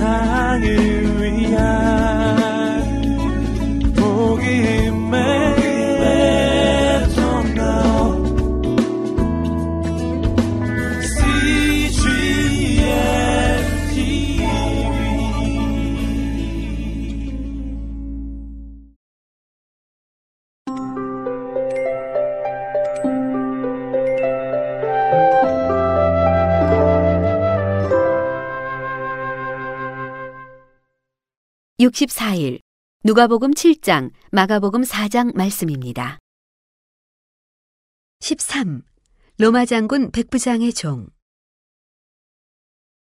세상을 (64일) 누가복음 7장, 마가복음 4장 말씀입니다. 13. 로마 장군 백부장의 종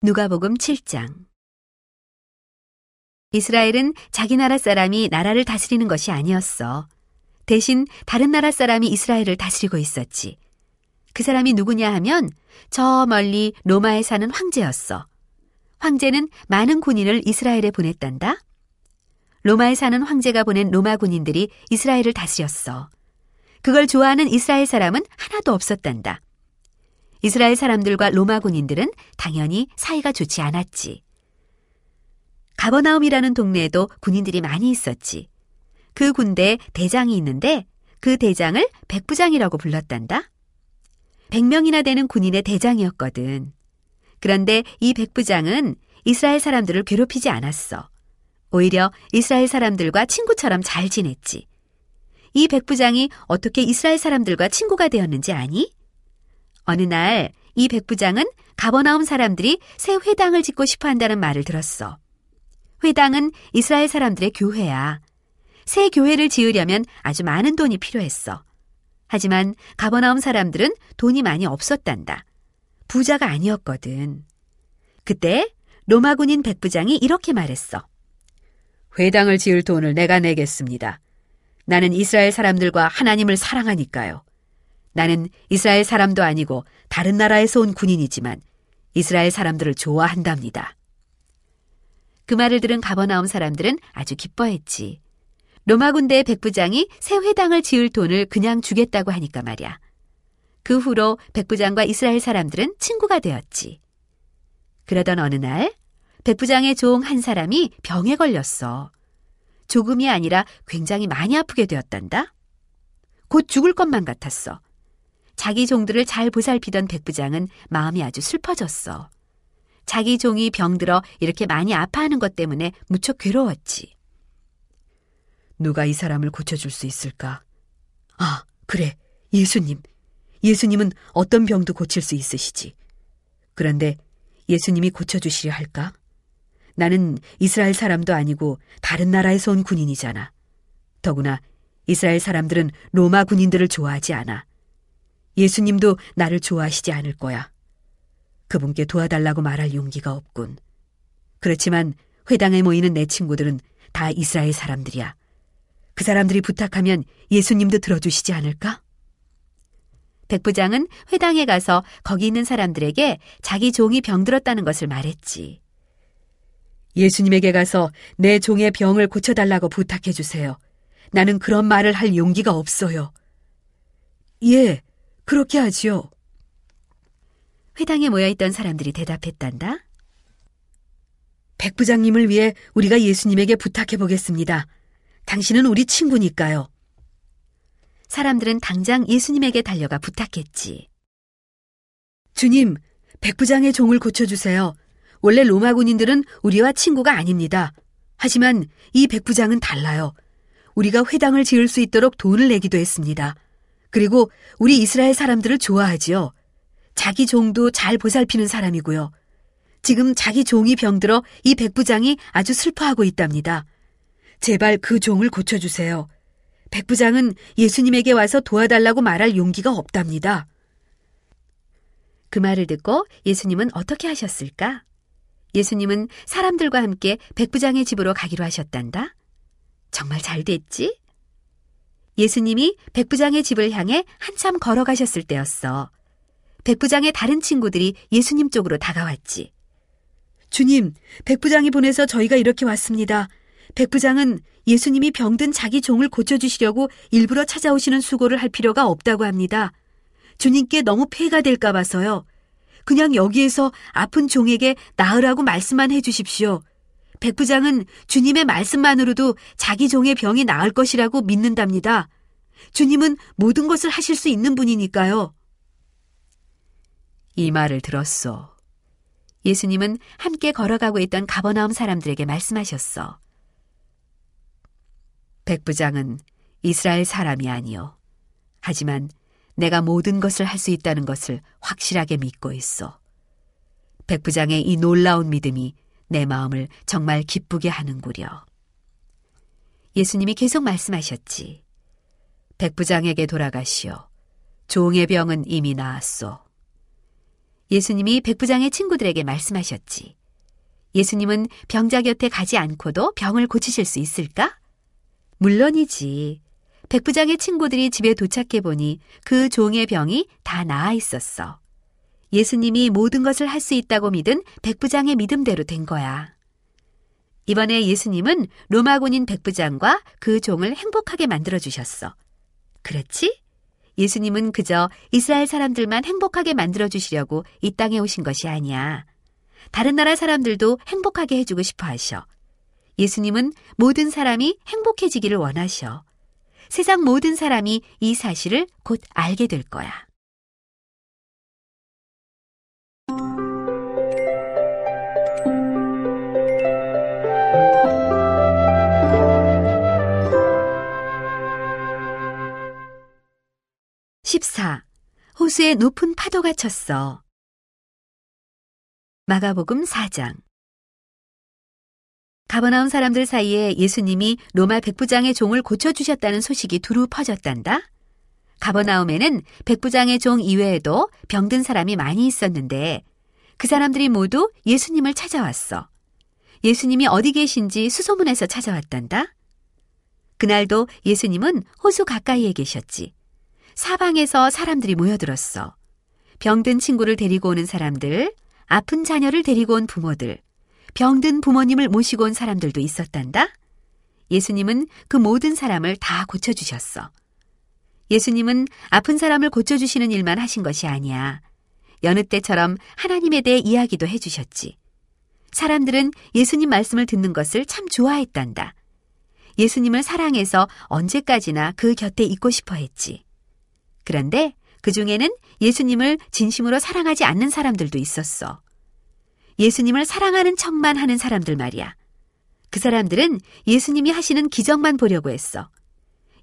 누가복음 7장 이스라엘은 자기 나라 사람이 나라를 다스리는 것이 아니었어. 대신 다른 나라 사람이 이스라엘을 다스리고 있었지. 그 사람이 누구냐 하면 저 멀리 로마에 사는 황제였어. 황제는 많은 군인을 이스라엘에 보냈단다. 로마에 사는 황제가 보낸 로마 군인들이 이스라엘을 다스렸어. 그걸 좋아하는 이스라엘 사람은 하나도 없었단다. 이스라엘 사람들과 로마 군인들은 당연히 사이가 좋지 않았지. 가버나움이라는 동네에도 군인들이 많이 있었지. 그 군대에 대장이 있는데 그 대장을 백부장이라고 불렀단다. 100명이나 되는 군인의 대장이었거든. 그런데 이 백부장은 이스라엘 사람들을 괴롭히지 않았어. 오히려 이스라엘 사람들과 친구처럼 잘 지냈지. 이 백부장이 어떻게 이스라엘 사람들과 친구가 되었는지 아니? 어느 날 이 백부장은 가버나움 사람들이 새 회당을 짓고 싶어 한다는 말을 들었어. 회당은 이스라엘 사람들의 교회야. 새 교회를 지으려면 아주 많은 돈이 필요했어. 하지만 가버나움 사람들은 돈이 많이 없었단다. 부자가 아니었거든. 그때 로마 군인 백부장이 이렇게 말했어. 회당을 지을 돈을 내가 내겠습니다. 나는 이스라엘 사람들과 하나님을 사랑하니까요. 나는 이스라엘 사람도 아니고 다른 나라에서 온 군인이지만 이스라엘 사람들을 좋아한답니다. 그 말을 들은 가버나움 사람들은 아주 기뻐했지. 로마 군대의 백부장이 새 회당을 지을 돈을 그냥 주겠다고 하니까 말이야. 그 후로 백부장과 이스라엘 사람들은 친구가 되었지. 그러던 어느 날 백부장의 종 한 사람이 병에 걸렸어. 조금이 아니라 굉장히 많이 아프게 되었단다. 곧 죽을 것만 같았어. 자기 종들을 잘 보살피던 백부장은 마음이 아주 슬퍼졌어. 자기 종이 병들어 이렇게 많이 아파하는 것 때문에 무척 괴로웠지. 누가 이 사람을 고쳐줄 수 있을까? 아, 그래. 예수님. 예수님은 어떤 병도 고칠 수 있으시지. 그런데 예수님이 고쳐주시려 할까? 나는 이스라엘 사람도 아니고 다른 나라에서 온 군인이잖아. 더구나 이스라엘 사람들은 로마 군인들을 좋아하지 않아. 예수님도 나를 좋아하시지 않을 거야. 그분께 도와달라고 말할 용기가 없군. 그렇지만 회당에 모이는 내 친구들은 다 이스라엘 사람들이야. 그 사람들이 부탁하면 예수님도 들어주시지 않을까? 백부장은 회당에 가서 거기 있는 사람들에게 자기 종이 병들었다는 것을 말했지. 예수님에게 가서 내 종의 병을 고쳐달라고 부탁해 주세요. 나는 그런 말을 할 용기가 없어요. 예, 그렇게 하지요. 회당에 모여있던 사람들이 대답했단다. 백 부장님을 위해 우리가 예수님에게 부탁해 보겠습니다. 당신은 우리 친구니까요. 사람들은 당장 예수님에게 달려가 부탁했지. 주님, 백부장의 종을 고쳐주세요. 원래 로마 군인들은 우리와 친구가 아닙니다. 하지만 이 백부장은 달라요. 우리가 회당을 지을 수 있도록 돈을 내기도 했습니다. 그리고 우리 이스라엘 사람들을 좋아하지요. 자기 종도 잘 보살피는 사람이고요. 지금 자기 종이 병들어 이 백부장이 아주 슬퍼하고 있답니다. 제발 그 종을 고쳐주세요. 백부장은 예수님에게 와서 도와달라고 말할 용기가 없답니다. 그 말을 듣고 예수님은 어떻게 하셨을까? 예수님은 사람들과 함께 백부장의 집으로 가기로 하셨단다. 정말 잘 됐지? 예수님이 백부장의 집을 향해 한참 걸어가셨을 때였어. 백부장의 다른 친구들이 예수님 쪽으로 다가왔지. 주님, 백부장이 보내서 저희가 이렇게 왔습니다. 백부장은 예수님이 병든 자기 종을 고쳐주시려고 일부러 찾아오시는 수고를 할 필요가 없다고 합니다. 주님께 너무 폐가 될까 봐서요. 그냥 여기에서 아픈 종에게 나으라고 말씀만 해 주십시오. 백 부장은 주님의 말씀만으로도 자기 종의 병이 나을 것이라고 믿는답니다. 주님은 모든 것을 하실 수 있는 분이니까요. 이 말을 들었소. 예수님은 함께 걸어가고 있던 가버나움 사람들에게 말씀하셨어. 백부장은 이스라엘 사람이 아니요. 하지만 내가 모든 것을 할 수 있다는 것을 확실하게 믿고 있어. 백 부장의 이 놀라운 믿음이 내 마음을 정말 기쁘게 하는구려. 예수님이 계속 말씀하셨지. 백 부장에게 돌아가시오. 종의 병은 이미 나았소. 예수님이 백 부장의 친구들에게 말씀하셨지. 예수님은 병자 곁에 가지 않고도 병을 고치실 수 있을까? 물론이지. 백부장의 친구들이 집에 도착해 보니 그 종의 병이 다 나아 있었어. 예수님이 모든 것을 할 수 있다고 믿은 백부장의 믿음대로 된 거야. 이번에 예수님은 로마군인 백부장과 그 종을 행복하게 만들어 주셨어. 그렇지? 예수님은 그저 이스라엘 사람들만 행복하게 만들어 주시려고 이 땅에 오신 것이 아니야. 다른 나라 사람들도 행복하게 해주고 싶어 하셔. 예수님은 모든 사람이 행복해지기를 원하셔. 세상 모든 사람이 이 사실을 곧 알게 될 거야. (14) 호수에 높은 파도가 쳤어. 마가복음 4장 가버나움 사람들 사이에 예수님이 로마 백부장의 종을 고쳐주셨다는 소식이 두루 퍼졌단다. 가버나움에는 백부장의 종 이외에도 병든 사람이 많이 있었는데 그 사람들이 모두 예수님을 찾아왔어. 예수님이 어디 계신지 수소문해서 찾아왔단다. 그날도 예수님은 호수 가까이에 계셨지. 사방에서 사람들이 모여들었어. 병든 친구를 데리고 오는 사람들, 아픈 자녀를 데리고 온 부모들, 병든 부모님을 모시고 온 사람들도 있었단다. 예수님은 그 모든 사람을 다 고쳐주셨어. 예수님은 아픈 사람을 고쳐주시는 일만 하신 것이 아니야. 여느 때처럼 하나님에 대해 이야기도 해주셨지. 사람들은 예수님 말씀을 듣는 것을 참 좋아했단다. 예수님을 사랑해서 언제까지나 그 곁에 있고 싶어 했지. 그런데 그 중에는 예수님을 진심으로 사랑하지 않는 사람들도 있었어. 예수님을 사랑하는 척만 하는 사람들 말이야. 그 사람들은 예수님이 하시는 기적만 보려고 했어.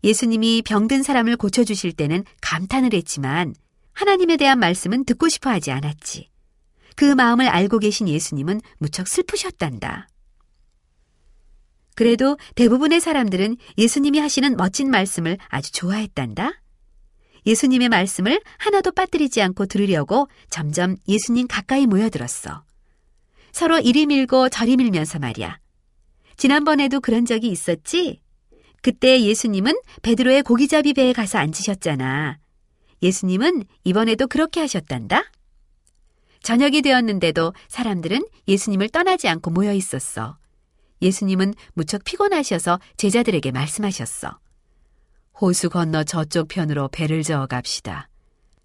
예수님이 병든 사람을 고쳐주실 때는 감탄을 했지만 하나님에 대한 말씀은 듣고 싶어 하지 않았지. 그 마음을 알고 계신 예수님은 무척 슬프셨단다. 그래도 대부분의 사람들은 예수님이 하시는 멋진 말씀을 아주 좋아했단다. 예수님의 말씀을 하나도 빠뜨리지 않고 들으려고 점점 예수님 가까이 모여들었어. 서로 이리 밀고 저리 밀면서 말이야. 지난번에도 그런 적이 있었지? 그때 예수님은 베드로의 고기잡이 배에 가서 앉으셨잖아. 예수님은 이번에도 그렇게 하셨단다? 저녁이 되었는데도 사람들은 예수님을 떠나지 않고 모여 있었어. 예수님은 무척 피곤하셔서 제자들에게 말씀하셨어. 호수 건너 저쪽 편으로 배를 저어 갑시다.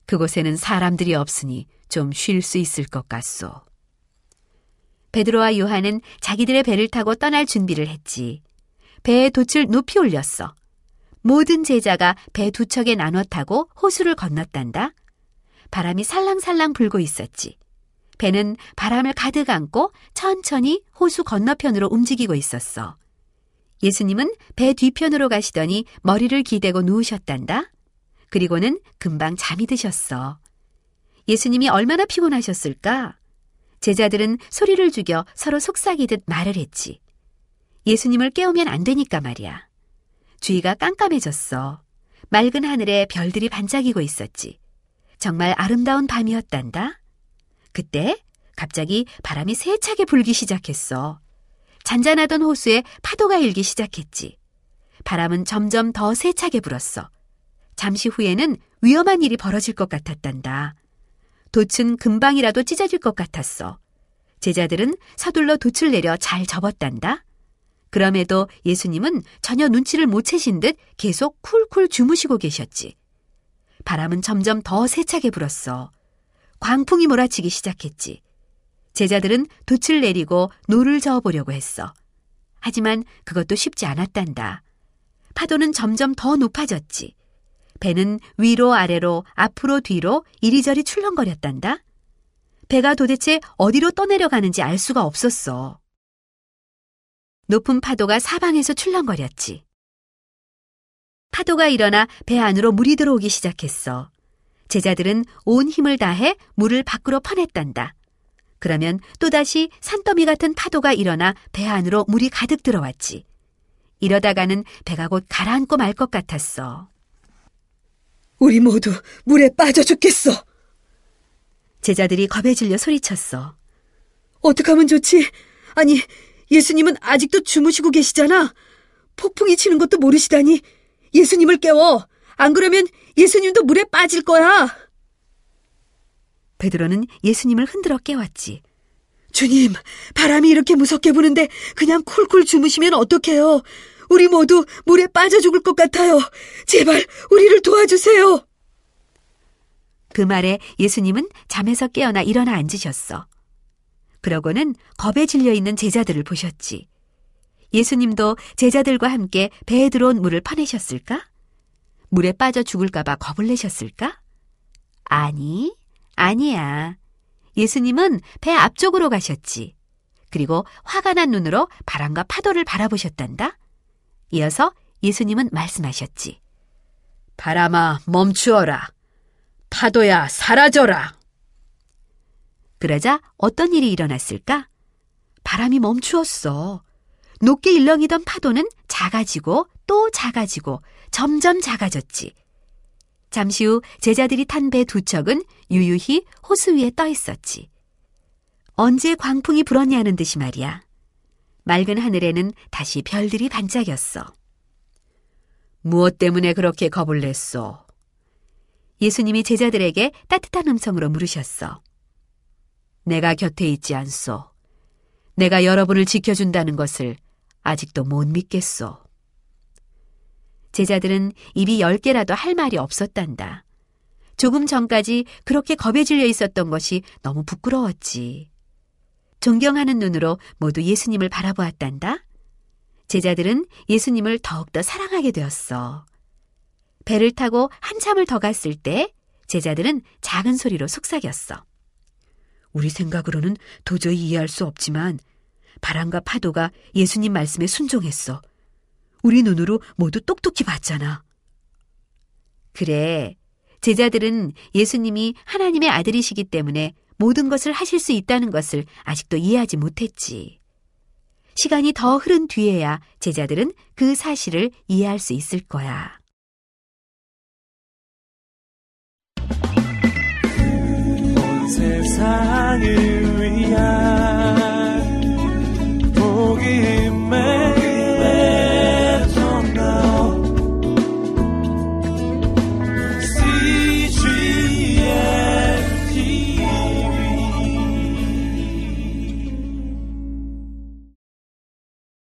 그곳에는 사람들이 없으니 좀 쉴 수 있을 것 같소. 베드로와 요한은 자기들의 배를 타고 떠날 준비를 했지. 배의 돛을 높이 올렸어. 모든 제자가 배 두 척에 나눠 타고 호수를 건넜단다. 바람이 살랑살랑 불고 있었지. 배는 바람을 가득 안고 천천히 호수 건너편으로 움직이고 있었어. 예수님은 배 뒤편으로 가시더니 머리를 기대고 누우셨단다. 그리고는 금방 잠이 드셨어. 예수님이 얼마나 피곤하셨을까? 제자들은 소리를 죽여 서로 속삭이듯 말을 했지. 예수님을 깨우면 안 되니까 말이야. 주위가 깜깜해졌어. 맑은 하늘에 별들이 반짝이고 있었지. 정말 아름다운 밤이었단다. 그때 갑자기 바람이 세차게 불기 시작했어. 잔잔하던 호수에 파도가 일기 시작했지. 바람은 점점 더 세차게 불었어. 잠시 후에는 위험한 일이 벌어질 것 같았단다. 돛은 금방이라도 찢어질 것 같았어. 제자들은 서둘러 돛을 내려 잘 접었단다. 그럼에도 예수님은 전혀 눈치를 못 채신 듯 계속 쿨쿨 주무시고 계셨지. 바람은 점점 더 세차게 불었어. 광풍이 몰아치기 시작했지. 제자들은 돛을 내리고 노를 저어보려고 했어. 하지만 그것도 쉽지 않았단다. 파도는 점점 더 높아졌지. 배는 위로 아래로 앞으로 뒤로 이리저리 출렁거렸단다. 배가 도대체 어디로 떠내려가는지 알 수가 없었어. 높은 파도가 사방에서 출렁거렸지. 파도가 일어나 배 안으로 물이 들어오기 시작했어. 제자들은 온 힘을 다해 물을 밖으로 퍼냈단다. 그러면 또다시 산더미 같은 파도가 일어나 배 안으로 물이 가득 들어왔지. 이러다가는 배가 곧 가라앉고 말 것 같았어. 우리 모두 물에 빠져 죽겠어. 제자들이 겁에 질려 소리쳤어. 어떡하면 좋지? 아니, 예수님은 아직도 주무시고 계시잖아. 폭풍이 치는 것도 모르시다니. 예수님을 깨워. 안 그러면 예수님도 물에 빠질 거야. 베드로는 예수님을 흔들어 깨웠지. 주님, 바람이 이렇게 무섭게 부는데 그냥 쿨쿨 주무시면 어떡해요? 우리 모두 물에 빠져 죽을 것 같아요. 제발 우리를 도와주세요. 그 말에 예수님은 잠에서 깨어나 일어나 앉으셨어. 그러고는 겁에 질려 있는 제자들을 보셨지. 예수님도 제자들과 함께 배에 들어온 물을 퍼내셨을까? 물에 빠져 죽을까봐 겁을 내셨을까? 아니, 아니야. 예수님은 배 앞쪽으로 가셨지. 그리고 화가 난 눈으로 바람과 파도를 바라보셨단다. 이어서 예수님은 말씀하셨지. 바람아, 멈추어라. 파도야, 사라져라. 그러자 어떤 일이 일어났을까? 바람이 멈추었어. 높게 일렁이던 파도는 작아지고 또 작아지고 점점 작아졌지. 잠시 후 제자들이 탄 배 두 척은 유유히 호수 위에 떠 있었지. 언제 광풍이 불었냐는 듯이 말이야. 맑은 하늘에는 다시 별들이 반짝였어. 무엇 때문에 그렇게 겁을 냈소? 예수님이 제자들에게 따뜻한 음성으로 물으셨어. 내가 곁에 있지 않소. 내가 여러분을 지켜준다는 것을 아직도 못 믿겠소. 제자들은 입이 열 개라도 할 말이 없었단다. 조금 전까지 그렇게 겁에 질려 있었던 것이 너무 부끄러웠지. 존경하는 눈으로 모두 예수님을 바라보았단다. 제자들은 예수님을 더욱더 사랑하게 되었어. 배를 타고 한참을 더 갔을 때 제자들은 작은 소리로 속삭였어. 우리 생각으로는 도저히 이해할 수 없지만 바람과 파도가 예수님 말씀에 순종했어. 우리 눈으로 모두 똑똑히 봤잖아. 그래. 제자들은 예수님이 하나님의 아들이시기 때문에 모든 것을 하실 수 있다는 것을 아직도 이해하지 못했지. 시간이 더 흐른 뒤에야 제자들은 그 사실을 이해할 수 있을 거야.